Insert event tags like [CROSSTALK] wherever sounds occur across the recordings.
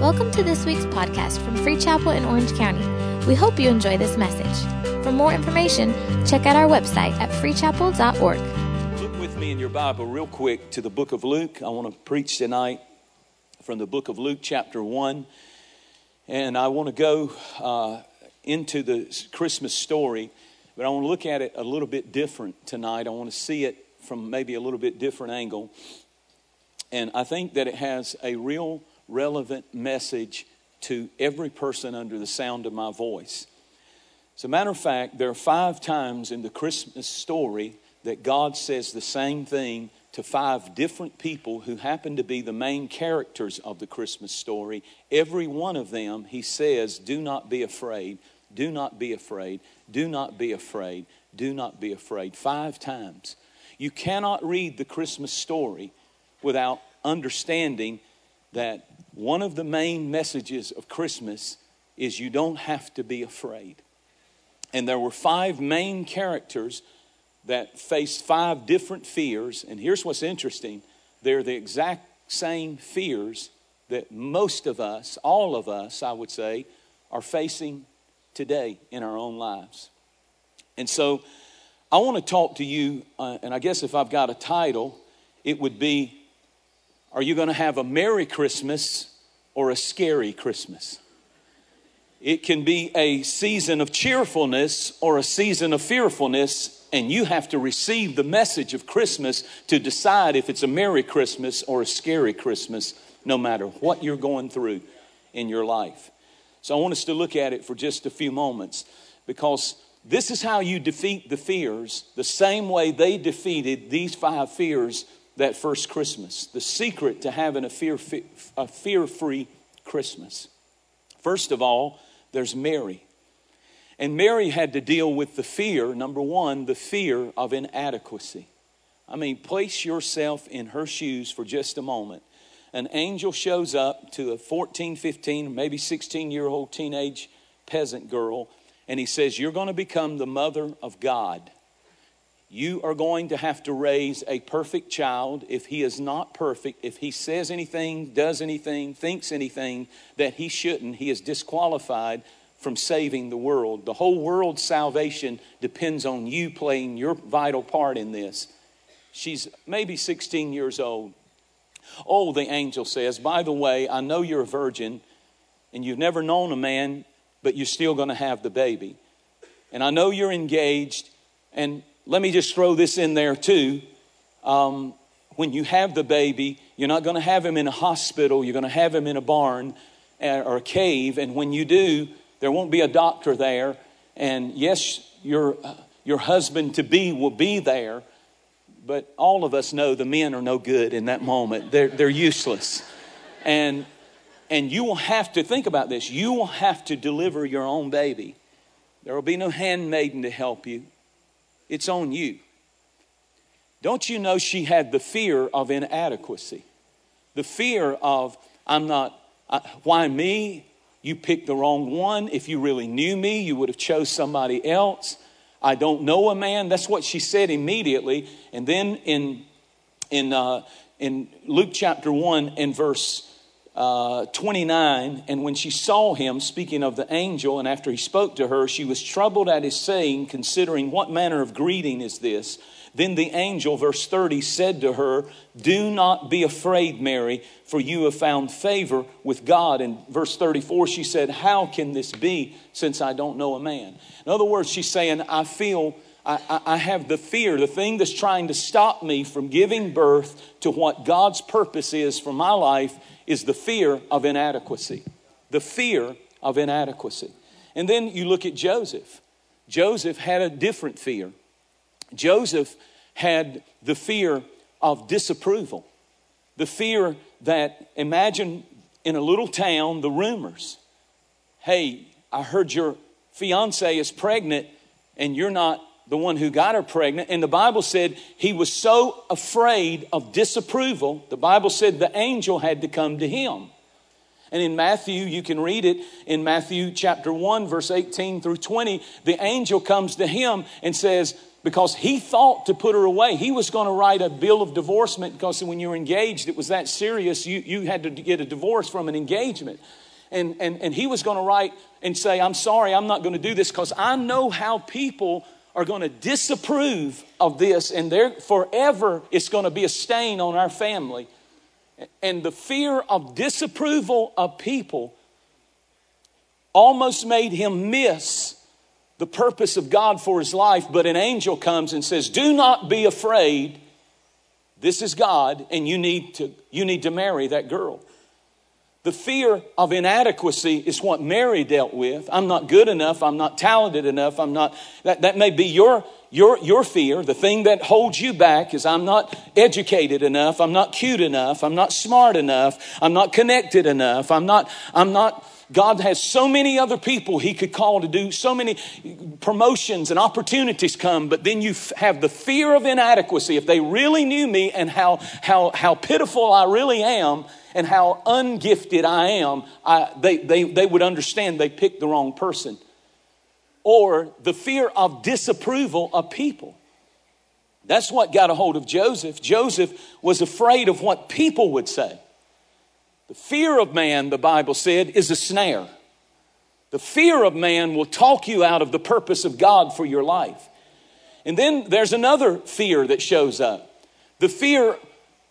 Welcome to this week's podcast from Free Chapel in Orange County. We hope you enjoy this message. For more information, check out our website at freechapel.org. Look with me in your Bible, real quick, to the book of Luke. I want to preach tonight from the book of Luke, chapter 1. And I want to go uh, into the Christmas story, but I want to look at it a little bit different tonight. I want to see it from maybe a little bit different angle. And I think that it has a real relevant message to every person under the sound of my voice. As a matter of fact, there are five times in the Christmas story that God says the same thing to five different people who happen to be the main characters of the Christmas story. Every one of them, he says, Do not be afraid, do not be afraid, do not be afraid, do not be afraid. Five times. You cannot read the Christmas story without understanding that one of the main messages of Christmas is you don't have to be afraid. And there were five main characters that faced five different fears. And here's what's interesting they're the exact same fears that most of us, all of us, I would say, are facing today in our own lives. And so I want to talk to you, uh, and I guess if I've got a title, it would be Are you going to have a Merry Christmas or a scary Christmas. It can be a season of cheerfulness or a season of fearfulness, and you have to receive the message of Christmas to decide if it's a Merry Christmas or a scary Christmas, no matter what you're going through in your life. So I want us to look at it for just a few moments because this is how you defeat the fears the same way they defeated these five fears that first Christmas. The secret to having a fear a fear-free Christmas. First of all, there's Mary. And Mary had to deal with the fear, number one, the fear of inadequacy. I mean, place yourself in her shoes for just a moment. An angel shows up to a 14, 15, maybe 16 year old teenage peasant girl, and he says, You're going to become the mother of God. You are going to have to raise a perfect child. If he is not perfect, if he says anything, does anything, thinks anything that he shouldn't, he is disqualified from saving the world. The whole world's salvation depends on you playing your vital part in this. She's maybe 16 years old. Oh, the angel says, By the way, I know you're a virgin and you've never known a man, but you're still going to have the baby. And I know you're engaged, and let me just throw this in there too. Um, when you have the baby, you're not going to have him in a hospital, you're going to have him in a barn uh, or a cave. And when you do, there won't be a doctor there. And yes, your, uh, your husband to be will be there. But all of us know the men are no good in that moment, they're, they're useless. And, and you will have to think about this you will have to deliver your own baby. There will be no handmaiden to help you. It's on you. Don't you know she had the fear of inadequacy? The fear of, I'm not, I, why me? You picked the wrong one. If you really knew me, you would have chose somebody else. I don't know a man. That's what she said immediately. And then in, in, uh, in Luke chapter 1 and verse uh, 29, and when she saw him, speaking of the angel, and after he spoke to her, she was troubled at his saying, considering what manner of greeting is this. Then the angel, verse 30, said to her, Do not be afraid, Mary, for you have found favor with God. And verse 34, she said, How can this be since I don't know a man? In other words, she's saying, I feel. I, I, have the fear, the thing that's trying to stop me from giving birth to what God's purpose is for my life is the fear of inadequacy. The fear of inadequacy. And then you look at Joseph. Joseph had a different fear. Joseph had the fear of disapproval. The fear that, imagine in a little town, the rumors. Hey, I heard your fiance is pregnant and you're not the one who got her pregnant. And the Bible said he was so afraid of disapproval, the Bible said the angel had to come to him. And in Matthew, you can read it in Matthew chapter 1, verse 18 through 20. The angel comes to him and says, because he thought to put her away. He was going to write a bill of divorcement because when you were engaged, it was that serious. You, you had to get a divorce from an engagement. And, and, and he was going to write and say, I'm sorry, I'm not going to do this because I know how people are going to disapprove of this, and there forever it's going to be a stain on our family. And the fear of disapproval of people almost made him miss the purpose of God for his life. But an angel comes and says, Do not be afraid. This is God, and you need to, you need to marry that girl. The fear of inadequacy is what Mary dealt with. I'm not good enough. I'm not talented enough. I'm not, that, that may be your, your, your fear. The thing that holds you back is I'm not educated enough. I'm not cute enough. I'm not smart enough. I'm not connected enough. I'm not, I'm not, God has so many other people He could call to do so many promotions and opportunities come, but then you have the fear of inadequacy. If they really knew me and how, how, how pitiful I really am and how ungifted I am, I, they, they, they would understand they picked the wrong person. Or the fear of disapproval of people. That's what got a hold of Joseph. Joseph was afraid of what people would say. The fear of man, the Bible said, is a snare. The fear of man will talk you out of the purpose of God for your life. And then there's another fear that shows up the fear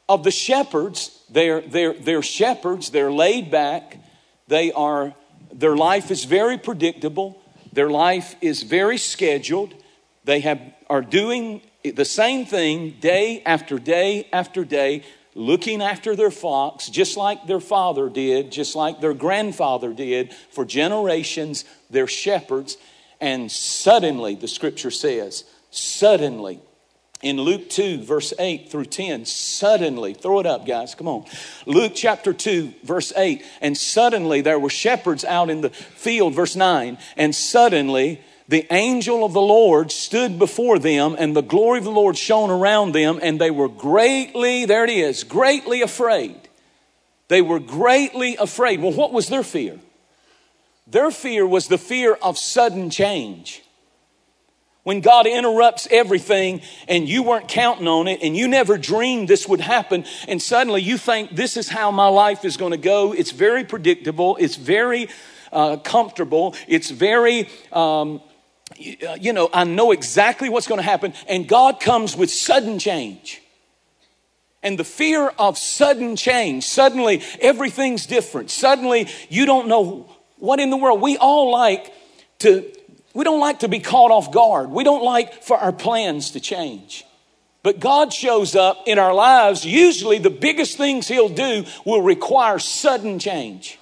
of the shepherds. They're, they're, they're shepherds, they're laid back, they are, their life is very predictable, their life is very scheduled. They have, are doing the same thing day after day after day looking after their flocks, just like their father did, just like their grandfather did for generations, they're shepherds. And suddenly, the scripture says, suddenly, in Luke 2, verse 8 through 10, suddenly, throw it up, guys, come on. Luke chapter 2, verse 8, and suddenly there were shepherds out in the field, verse 9, and suddenly the angel of the Lord stood before them, and the glory of the Lord shone around them, and they were greatly, there it is, greatly afraid. They were greatly afraid. Well, what was their fear? Their fear was the fear of sudden change. When God interrupts everything and you weren't counting on it and you never dreamed this would happen, and suddenly you think this is how my life is going to go. It's very predictable, it's very uh, comfortable, it's very um, uh, you know, I know exactly what's going to happen, and God comes with sudden change. And the fear of sudden change, suddenly everything's different. Suddenly you don't know what in the world. We all like to, we don't like to be caught off guard. We don't like for our plans to change. But God shows up in our lives. Usually the biggest things He'll do will require sudden change.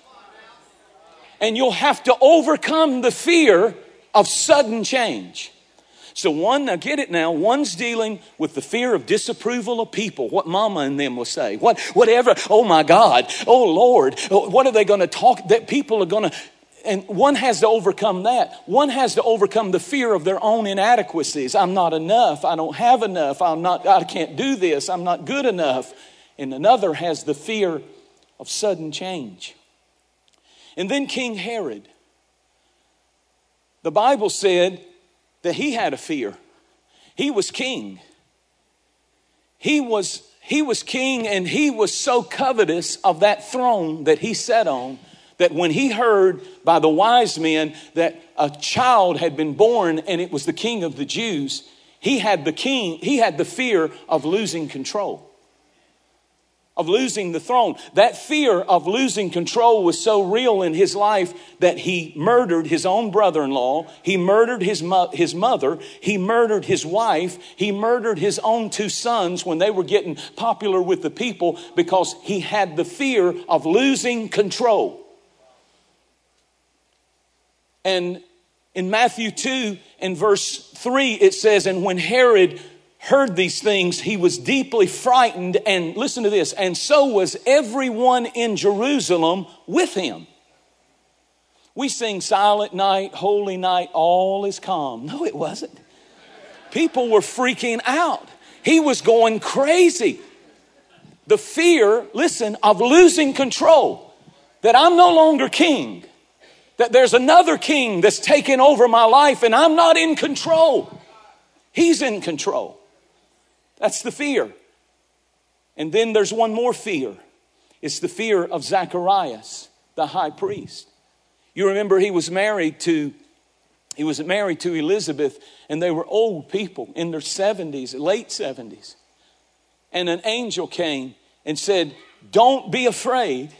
And you'll have to overcome the fear of sudden change. So, one, now get it now, one's dealing with the fear of disapproval of people, what mama and them will say, what, whatever, oh my God, oh Lord, oh, what are they going to talk, that people are going to, and one has to overcome that. One has to overcome the fear of their own inadequacies. I'm not enough. I don't have enough. I'm not, I can't do this. I'm not good enough. And another has the fear of sudden change. And then King Herod. The Bible said that he had a fear. He was king. He was, he was king and he was so covetous of that throne that he sat on that when he heard by the wise men that a child had been born and it was the king of the Jews, he had the king, he had the fear of losing control of losing the throne. That fear of losing control was so real in his life that he murdered his own brother in law. He murdered his, mo- his mother. He murdered his wife. He murdered his own two sons when they were getting popular with the people because he had the fear of losing control. And in Matthew 2 and verse 3, it says, And when Herod heard these things, he was deeply frightened. And listen to this, and so was everyone in Jerusalem with him. We sing Silent Night, Holy Night, all is calm. No, it wasn't. People were freaking out. He was going crazy. The fear, listen, of losing control, that I'm no longer king, that there's another king that's taken over my life and I'm not in control. He's in control. That's the fear. And then there's one more fear it's the fear of Zacharias, the high priest. You remember he was married to he was married to Elizabeth, and they were old people in their 70s, late 70s. And an angel came and said, Don't be afraid.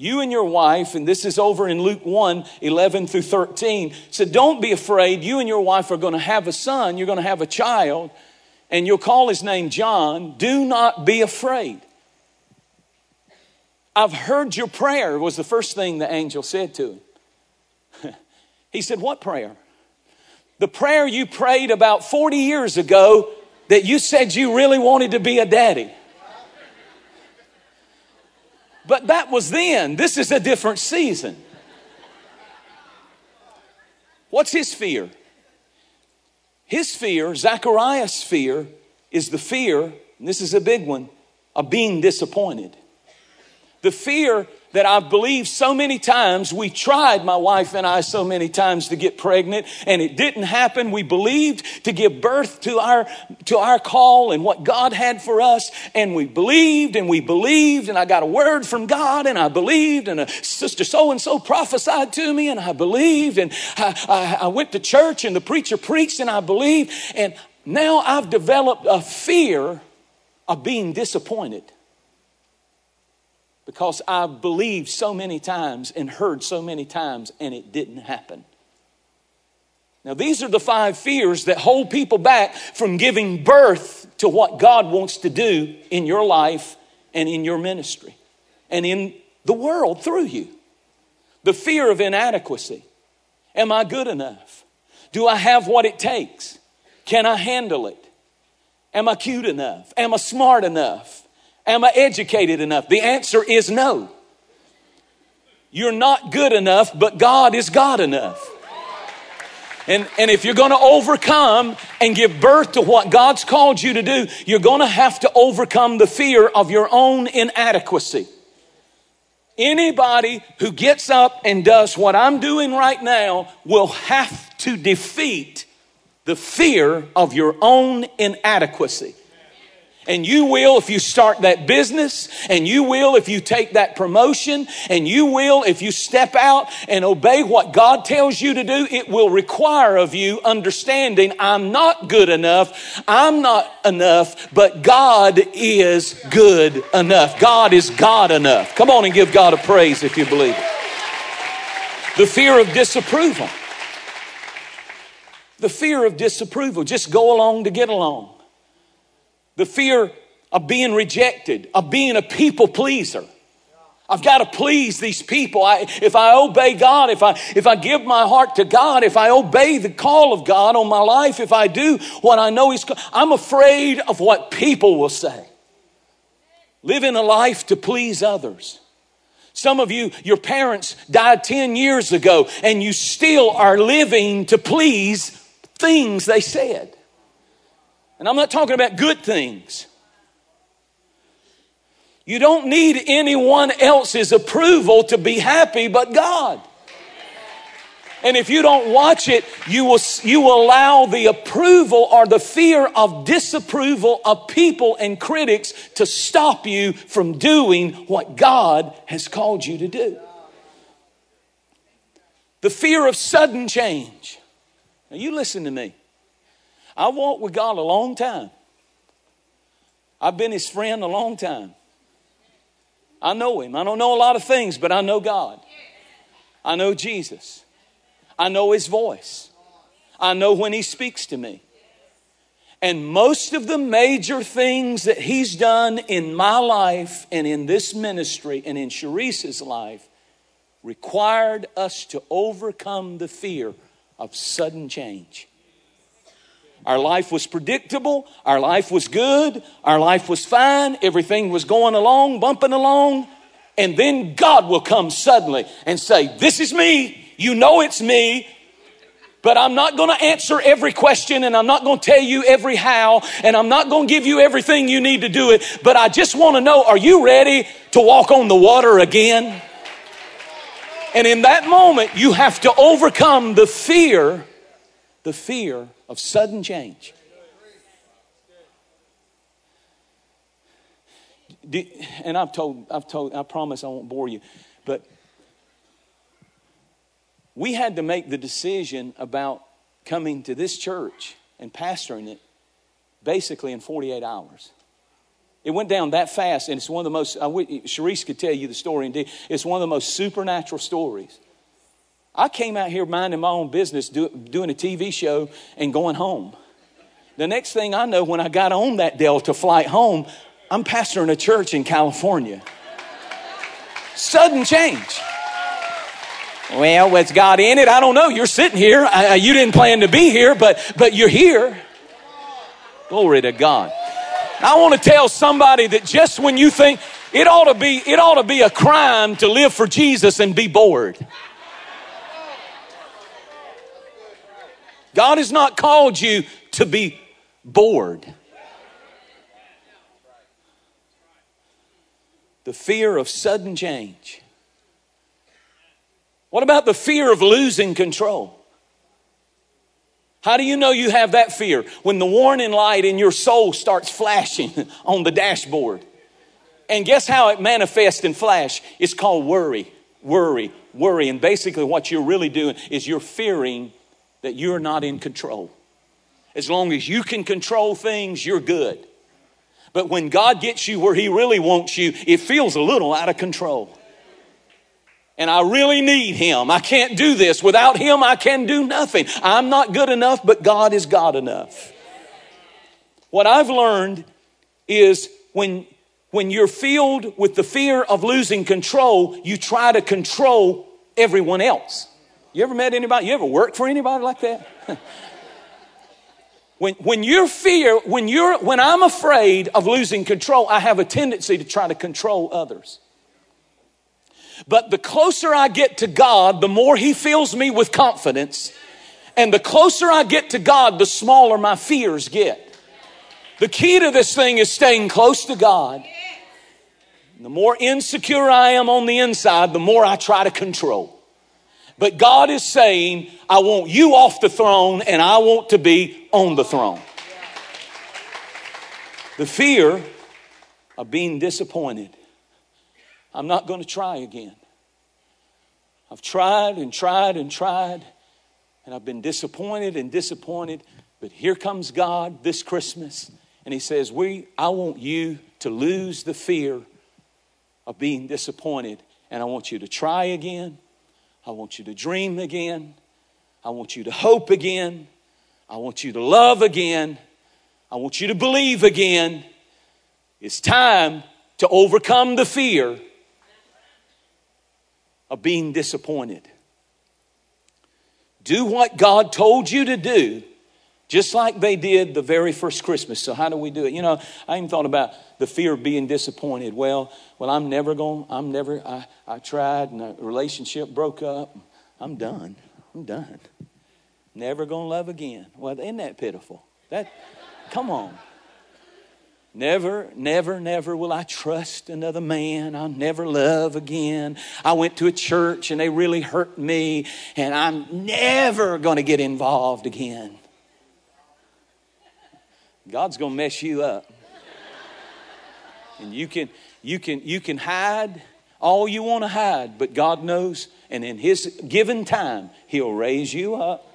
You and your wife, and this is over in Luke 1 11 through 13, said, Don't be afraid. You and your wife are going to have a son, you're going to have a child, and you'll call his name John. Do not be afraid. I've heard your prayer, was the first thing the angel said to him. [LAUGHS] he said, What prayer? The prayer you prayed about 40 years ago that you said you really wanted to be a daddy. But that was then. This is a different season. What's his fear? His fear, Zacharias' fear, is the fear, and this is a big one, of being disappointed. The fear that I've believed so many times. We tried, my wife and I, so many times to get pregnant and it didn't happen. We believed to give birth to our, to our call and what God had for us. And we believed and we believed and I got a word from God and I believed and a sister so and so prophesied to me and I believed and I, I, I went to church and the preacher preached and I believed. And now I've developed a fear of being disappointed because I believed so many times and heard so many times and it didn't happen. Now, these are the five fears that hold people back from giving birth to what God wants to do in your life and in your ministry and in the world through you. The fear of inadequacy. Am I good enough? Do I have what it takes? Can I handle it? Am I cute enough? Am I smart enough? Am I educated enough? The answer is no. You're not good enough, but God is God enough. And, and if you're going to overcome and give birth to what God's called you to do, you're going to have to overcome the fear of your own inadequacy. Anybody who gets up and does what I'm doing right now will have to defeat the fear of your own inadequacy. And you will if you start that business, and you will if you take that promotion, and you will if you step out and obey what God tells you to do. It will require of you understanding I'm not good enough, I'm not enough, but God is good enough. God is God enough. Come on and give God a praise if you believe it. The fear of disapproval. The fear of disapproval. Just go along to get along the fear of being rejected, of being a people pleaser. I've got to please these people. I, if I obey God, if I, if I give my heart to God, if I obey the call of God on my life, if I do what I know He's, I'm afraid of what people will say. Living a life to please others. Some of you, your parents died 10 years ago and you still are living to please things they said. And I'm not talking about good things. You don't need anyone else's approval to be happy but God. And if you don't watch it, you will, you will allow the approval or the fear of disapproval of people and critics to stop you from doing what God has called you to do. The fear of sudden change. Now, you listen to me. I walked with God a long time. I've been his friend a long time. I know him. I don't know a lot of things, but I know God. I know Jesus. I know his voice. I know when he speaks to me. And most of the major things that he's done in my life and in this ministry and in Cherise's life required us to overcome the fear of sudden change. Our life was predictable. Our life was good. Our life was fine. Everything was going along, bumping along. And then God will come suddenly and say, This is me. You know it's me. But I'm not going to answer every question and I'm not going to tell you every how and I'm not going to give you everything you need to do it. But I just want to know, are you ready to walk on the water again? And in that moment, you have to overcome the fear, the fear of sudden change. And I've told, I've told, I promise I won't bore you, but we had to make the decision about coming to this church and pastoring it basically in 48 hours. It went down that fast, and it's one of the most, I Cherise could tell you the story indeed. It's one of the most supernatural stories. I came out here minding my own business, do, doing a TV show, and going home. The next thing I know, when I got on that Delta flight home, I'm pastoring a church in California. Sudden change. Well, what's God in it? I don't know. You're sitting here. I, you didn't plan to be here, but but you're here. Glory to God. I want to tell somebody that just when you think it ought to be, it ought to be a crime to live for Jesus and be bored. God has not called you to be bored. The fear of sudden change. What about the fear of losing control? How do you know you have that fear? When the warning light in your soul starts flashing [LAUGHS] on the dashboard. And guess how it manifests in flash? It's called worry, worry, worry. And basically, what you're really doing is you're fearing that you're not in control. As long as you can control things, you're good. But when God gets you where He really wants you, it feels a little out of control and I really need Him. I can't do this. Without Him, I can do nothing. I'm not good enough, but God is God enough. What I've learned is when, when you're filled with the fear of losing control, you try to control everyone else. You ever met anybody? You ever worked for anybody like that? [LAUGHS] when, when you're fear, when you're, when I'm afraid of losing control, I have a tendency to try to control others. But the closer I get to God, the more He fills me with confidence. And the closer I get to God, the smaller my fears get. The key to this thing is staying close to God. The more insecure I am on the inside, the more I try to control. But God is saying, I want you off the throne and I want to be on the throne. The fear of being disappointed I'm not going to try again. I've tried and tried and tried, and I've been disappointed and disappointed. But here comes God this Christmas, and He says, we, I want you to lose the fear of being disappointed, and I want you to try again. I want you to dream again. I want you to hope again. I want you to love again. I want you to believe again. It's time to overcome the fear of being disappointed. Do what God told you to do, just like they did the very first Christmas. So how do we do it? You know, I even thought about the fear of being disappointed. Well, well, I'm never going. I'm never. I, I tried, and the relationship broke up. I'm done. I'm done. Never gonna love again. Well, isn't that pitiful? That, come on. Never, never, never will I trust another man. I'll never love again. I went to a church and they really hurt me, and I'm never going to get involved again. God's going to mess you up. And you can, you can, you can hide all you want to hide, but God knows, and in His given time, He'll raise you up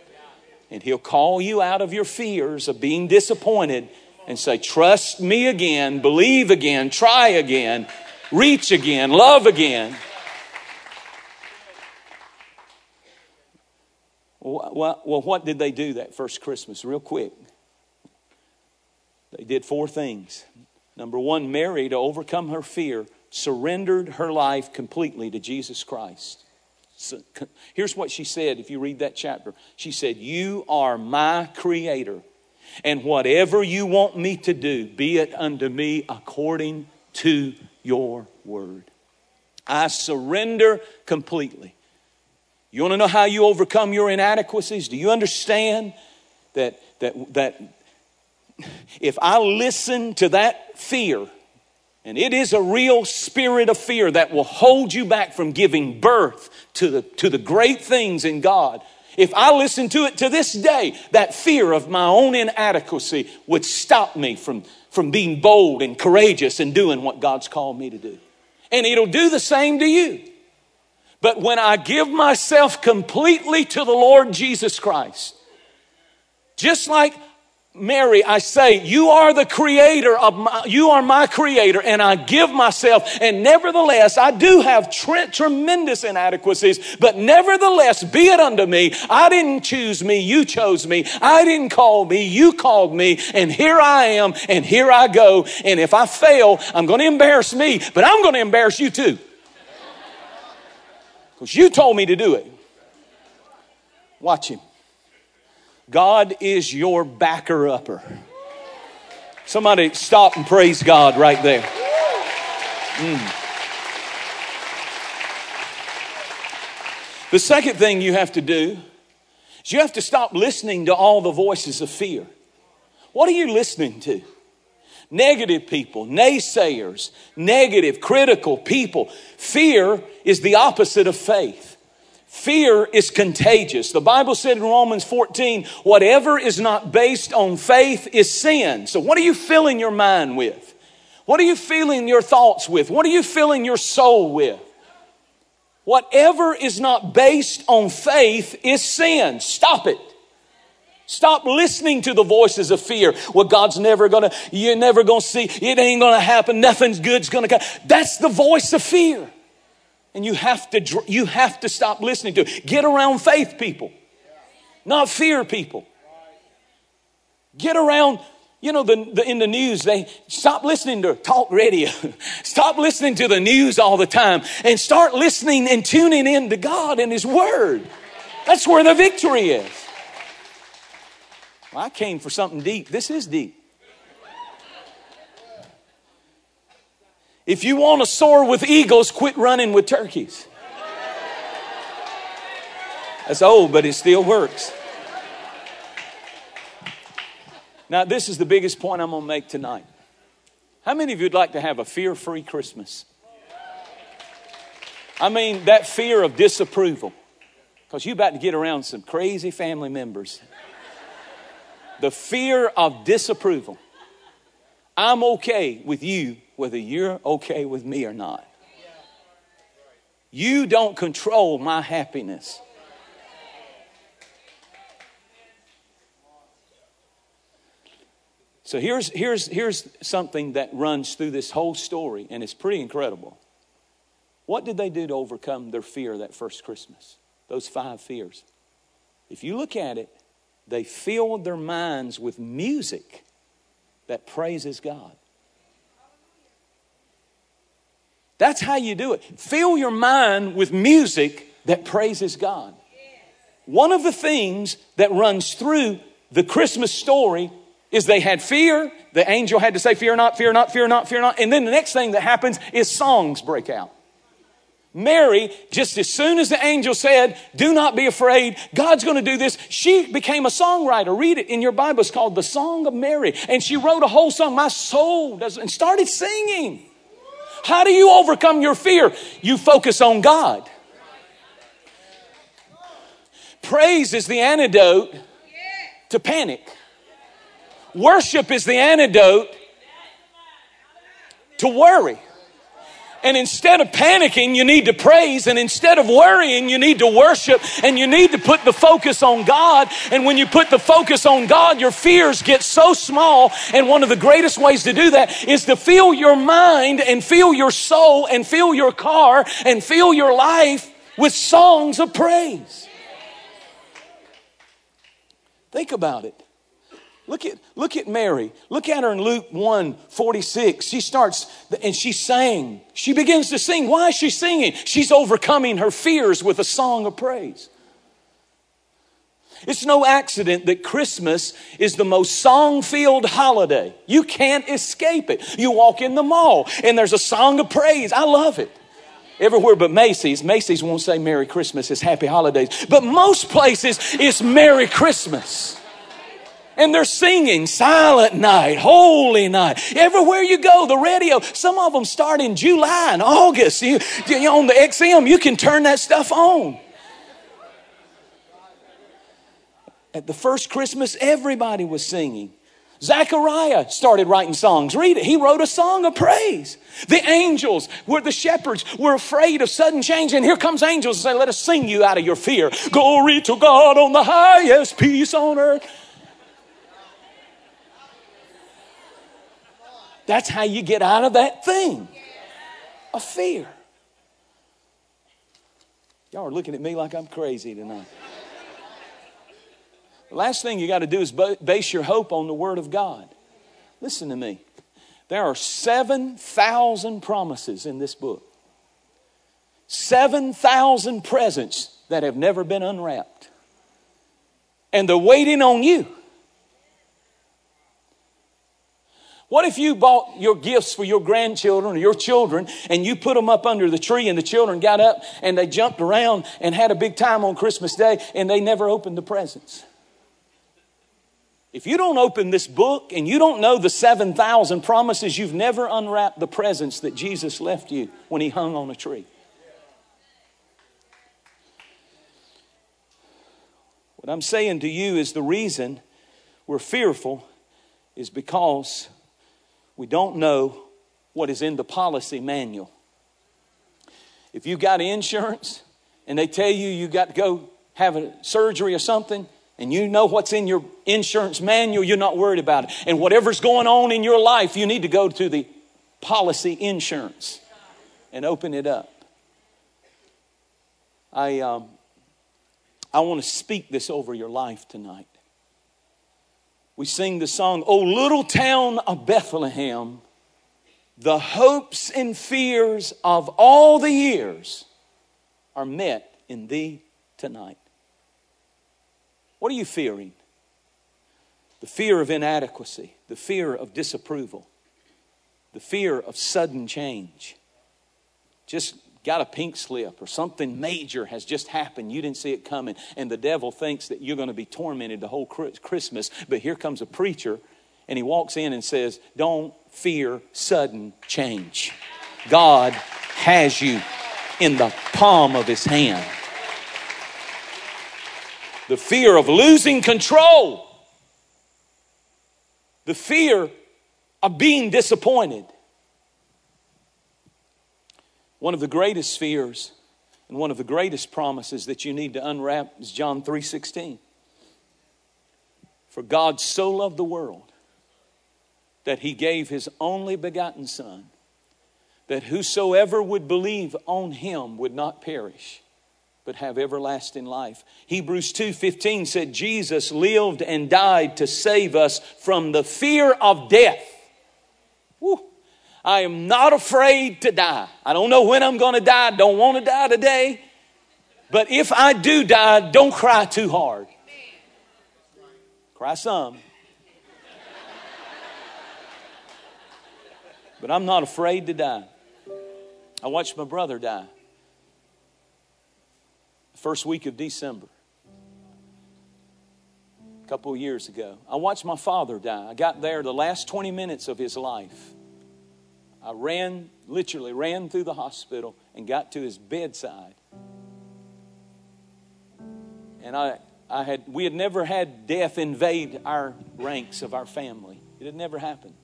and He'll call you out of your fears of being disappointed and say, Trust me again, believe again, try again, reach again, love again. Well, well, what did they do that first Christmas? Real quick. They did four things. Number one, Mary, to overcome her fear, surrendered her life completely to Jesus Christ. So, here's what she said if you read that chapter. She said, You are my creator. And whatever you want me to do, be it unto me according to your word. I surrender completely. You want to know how you overcome your inadequacies? Do you understand that, that, that if I listen to that fear, and it is a real spirit of fear that will hold you back from giving birth to the, to the great things in God, If I listened to it to this day, that fear of my own inadequacy would stop me from, from being bold and courageous and doing what God's called me to do. And it'll do the same to you. But when I give myself completely to the Lord Jesus Christ, just like Mary, I say, you are the creator of my, you are my creator and I give myself. And nevertheless, I do have tre- tremendous inadequacies, but nevertheless, be it unto me. I didn't choose me. You chose me. I didn't call me. You called me. And here I am and here I go. And if I fail, I'm going to embarrass me, but I'm going to embarrass you too. Because you told me to do it. Watch him. God is your backer upper. Somebody stop and praise God right there. Mm. The second thing you have to do is you have to stop listening to all the voices of fear. What are you listening to? Negative people, naysayers, negative, critical people. Fear is the opposite of faith. Fear is contagious. The Bible said in Romans 14, whatever is not based on faith is sin. So, what are you filling your mind with? What are you filling your thoughts with? What are you filling your soul with? Whatever is not based on faith is sin. Stop it. Stop listening to the voices of fear. Well, God's never gonna, you're never gonna see, it ain't gonna happen, nothing's good's gonna come. That's the voice of fear. And you have to, you have to stop listening to it. Get around faith people, not fear people. Get around, you know, the, the, in the news, they stop listening to talk radio. [LAUGHS] stop listening to the news all the time and start listening and tuning in to God and His Word. That's where the victory is. Well, I came for something deep. This is deep. If you want to soar with eagles, quit running with turkeys. That's old, but it still works. Now, this is the biggest point I'm going to make tonight. How many of you would like to have a fear free Christmas? I mean, that fear of disapproval. Because you're about to get around some crazy family members. The fear of disapproval. I'm okay with you whether you're okay with me or not. You don't control my happiness. So here's, here's, here's something that runs through this whole story, and it's pretty incredible. What did they do to overcome their fear that first Christmas? Those five fears. If you look at it, they filled their minds with music that praises God. That's how you do it. Fill your mind with music that praises God. One of the things that runs through the Christmas story is they had fear. The angel had to say, Fear not, fear not, fear not, fear not. And then the next thing that happens is songs break out. Mary, just as soon as the angel said, Do not be afraid, God's going to do this, she became a songwriter. Read it in your Bible. It's called The Song of Mary. And she wrote a whole song, My Soul does, and started singing. How do you overcome your fear? You focus on God. Praise is the antidote to panic. Worship is the antidote to worry. And instead of panicking, you need to praise. And instead of worrying, you need to worship. And you need to put the focus on God. And when you put the focus on God, your fears get so small. And one of the greatest ways to do that is to fill your mind and fill your soul and fill your car and fill your life with songs of praise. Think about it. Look at, look at Mary. Look at her in Luke 1 46. She starts and she sang. She begins to sing. Why is she singing? She's overcoming her fears with a song of praise. It's no accident that Christmas is the most song filled holiday. You can't escape it. You walk in the mall and there's a song of praise. I love it. Everywhere but Macy's. Macy's won't say Merry Christmas, it's Happy Holidays. But most places, it's Merry Christmas and they're singing silent night holy night everywhere you go the radio some of them start in july and august you, you on the xm you can turn that stuff on At the first Christmas, everybody was singing. Zechariah started writing songs. Read it. He wrote a song of praise. The angels were the shepherds were afraid of sudden change. And here comes angels and say, let us sing you out of your fear. Glory to God on the highest, peace on earth. That's how you get out of that thing of fear. Y'all are looking at me like I'm crazy tonight. The last thing you got to do is base your hope on the Word of God. Listen to me. There are 7,000 promises in this book, 7,000 presents that have never been unwrapped. And they're waiting on you. What if you bought your gifts for your grandchildren or your children and you put them up under the tree and the children got up and they jumped around and had a big time on Christmas Day and they never opened the presents? If you don't open this book and you don't know the 7,000 promises, you've never unwrapped the presents that Jesus left you when he hung on a tree. What I'm saying to you is the reason we're fearful is because we don't know what is in the policy manual. If you got insurance and they tell you you got to go have a surgery or something, and you know what's in your insurance manual, you're not worried about it. And whatever's going on in your life, you need to go to the policy insurance and open it up. I, um, I want to speak this over your life tonight. We sing the song, O little town of Bethlehem, the hopes and fears of all the years are met in thee tonight. What are you fearing? The fear of inadequacy, the fear of disapproval, the fear of sudden change. Just got a pink slip or something major has just happened. You didn't see it coming. And the devil thinks that you're going to be tormented the whole Christmas. But here comes a preacher and he walks in and says, Don't fear sudden change. God has you in the palm of his hand the fear of losing control, the fear of being disappointed. One of the greatest fears and one of the greatest promises that you need to unwrap is John 3:16. For God so loved the world that he gave his only begotten son that whosoever would believe on him would not perish but have everlasting life. Hebrews 2:15 said Jesus lived and died to save us from the fear of death. Woo. I am not afraid to die. I don't know when I'm going to die. Don't want to die today. But if I do die, don't cry too hard. Cry some. But I'm not afraid to die. I watched my brother die first week of December, a couple of years ago. I watched my father die. I got there the last 20 minutes of his life. I ran, literally ran through the hospital and got to his bedside. And I, I had, we had never had death invade our ranks of our family. It had never happened.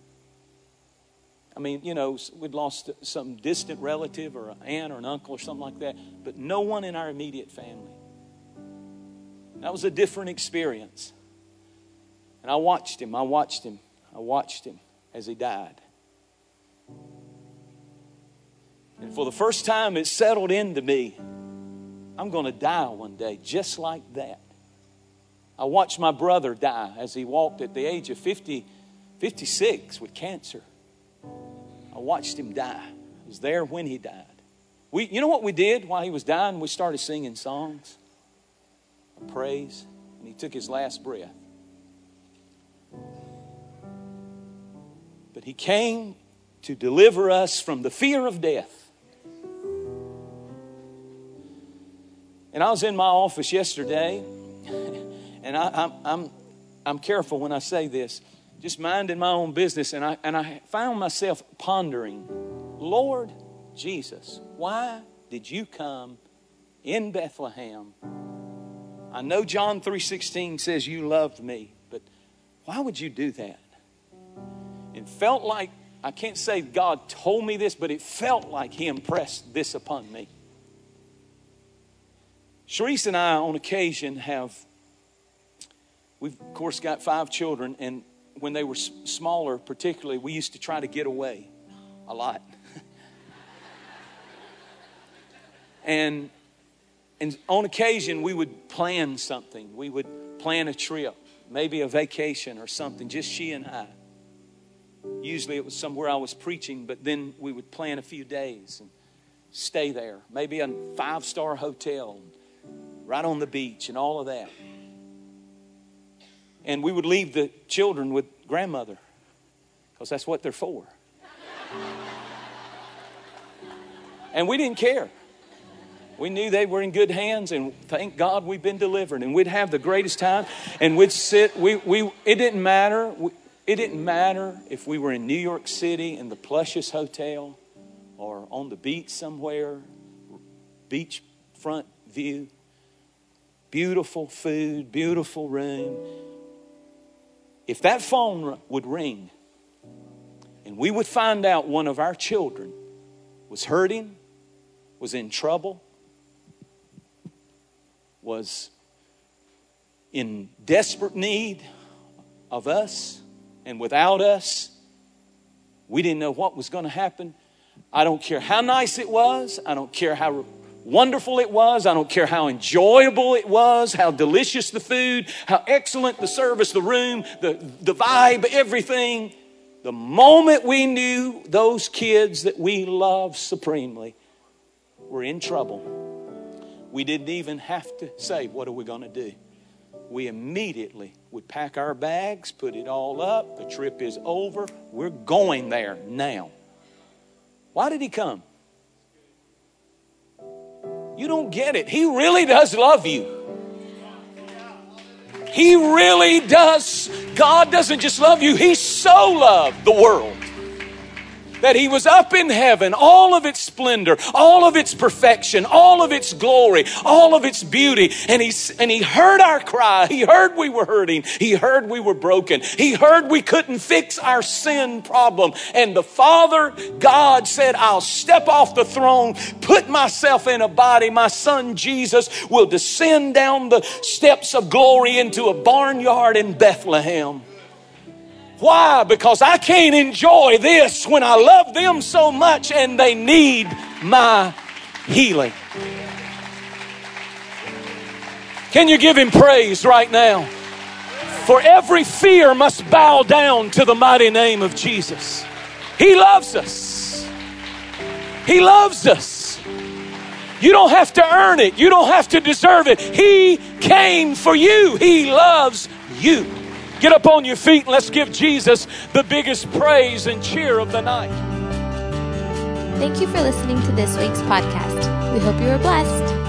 I mean, you know, we'd lost some distant relative or an aunt or an uncle or something like that, but no one in our immediate family. That was a different experience. And I watched him, I watched him, I watched him as he died. And for the first time, it settled into me I'm going to die one day just like that. I watched my brother die as he walked at the age of 50, 56 with cancer. I watched him die. I was there when he died. We, you know what we did while he was dying? We started singing songs of praise, and he took his last breath. But he came to deliver us from the fear of death. And I was in my office yesterday, and I, I'm, I'm, I'm careful when I say this just minding my own business, and I, and I found myself pondering, Lord Jesus, why did you come in Bethlehem I know John 3:16 says you loved me, but why would you do that? It felt like I can't say God told me this, but it felt like he impressed this upon me. Cherise and I on occasion have we've of course got five children and when they were smaller particularly we used to try to get away a lot. [LAUGHS] and and on occasion, we would plan something. We would plan a trip, maybe a vacation or something, just she and I. Usually it was somewhere I was preaching, but then we would plan a few days and stay there. Maybe a five star hotel, right on the beach, and all of that. And we would leave the children with grandmother, because that's what they're for. and we didn't care. We knew they were in good hands, and thank God we've been delivered. And we'd have the greatest time, and we'd sit. We, we, it didn't matter. It didn't matter if we were in New York City in the plushest hotel or on the beach somewhere, beachfront view, beautiful food, beautiful room. If that phone would ring and we would find out one of our children was hurting, was in trouble, was in desperate need of us and without us, we didn't know what was going to happen. I don't care how nice it was, I don't care how wonderful it was, I don't care how enjoyable it was, how delicious the food, how excellent the service, the room, the, the vibe, everything. The moment we knew those kids that we love supremely were in trouble we didn't even have to say, What are we going to do? We immediately would pack our bags, put it all up. The trip is over. We're going there now. Why did he come? You don't get it. He really does love you. He really does. God doesn't just love you, He so loved the world that he was up in heaven, all of its splendor, all of its perfection, all of its glory, all of its beauty. And he, and he heard our cry. He heard we were hurting. He heard we were broken. He heard we couldn't fix our sin problem. And the Father, God said, I'll step off the throne, put myself in a body. My son Jesus will descend down the steps of glory into a barnyard in Bethlehem. Why? Because I can't enjoy this when I love them so much and they need my healing. Can you give him praise right now? For every fear must bow down to the mighty name of Jesus. He loves us. He loves us. You don't have to earn it. You don't have to deserve it. He came for you. He loves you. Get up on your feet and let's give Jesus the biggest praise and cheer of the night. Thank you for listening to this week's podcast. We hope you are blessed.